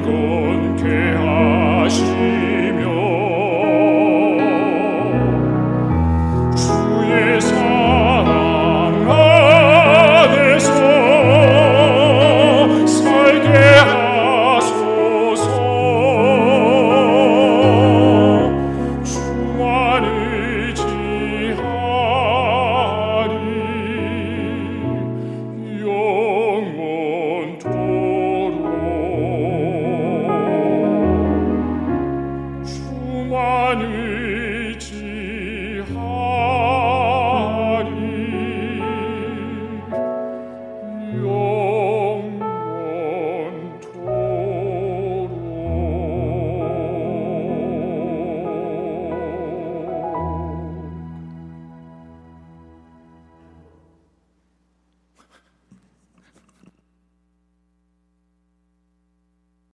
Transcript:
경건케 하시니 one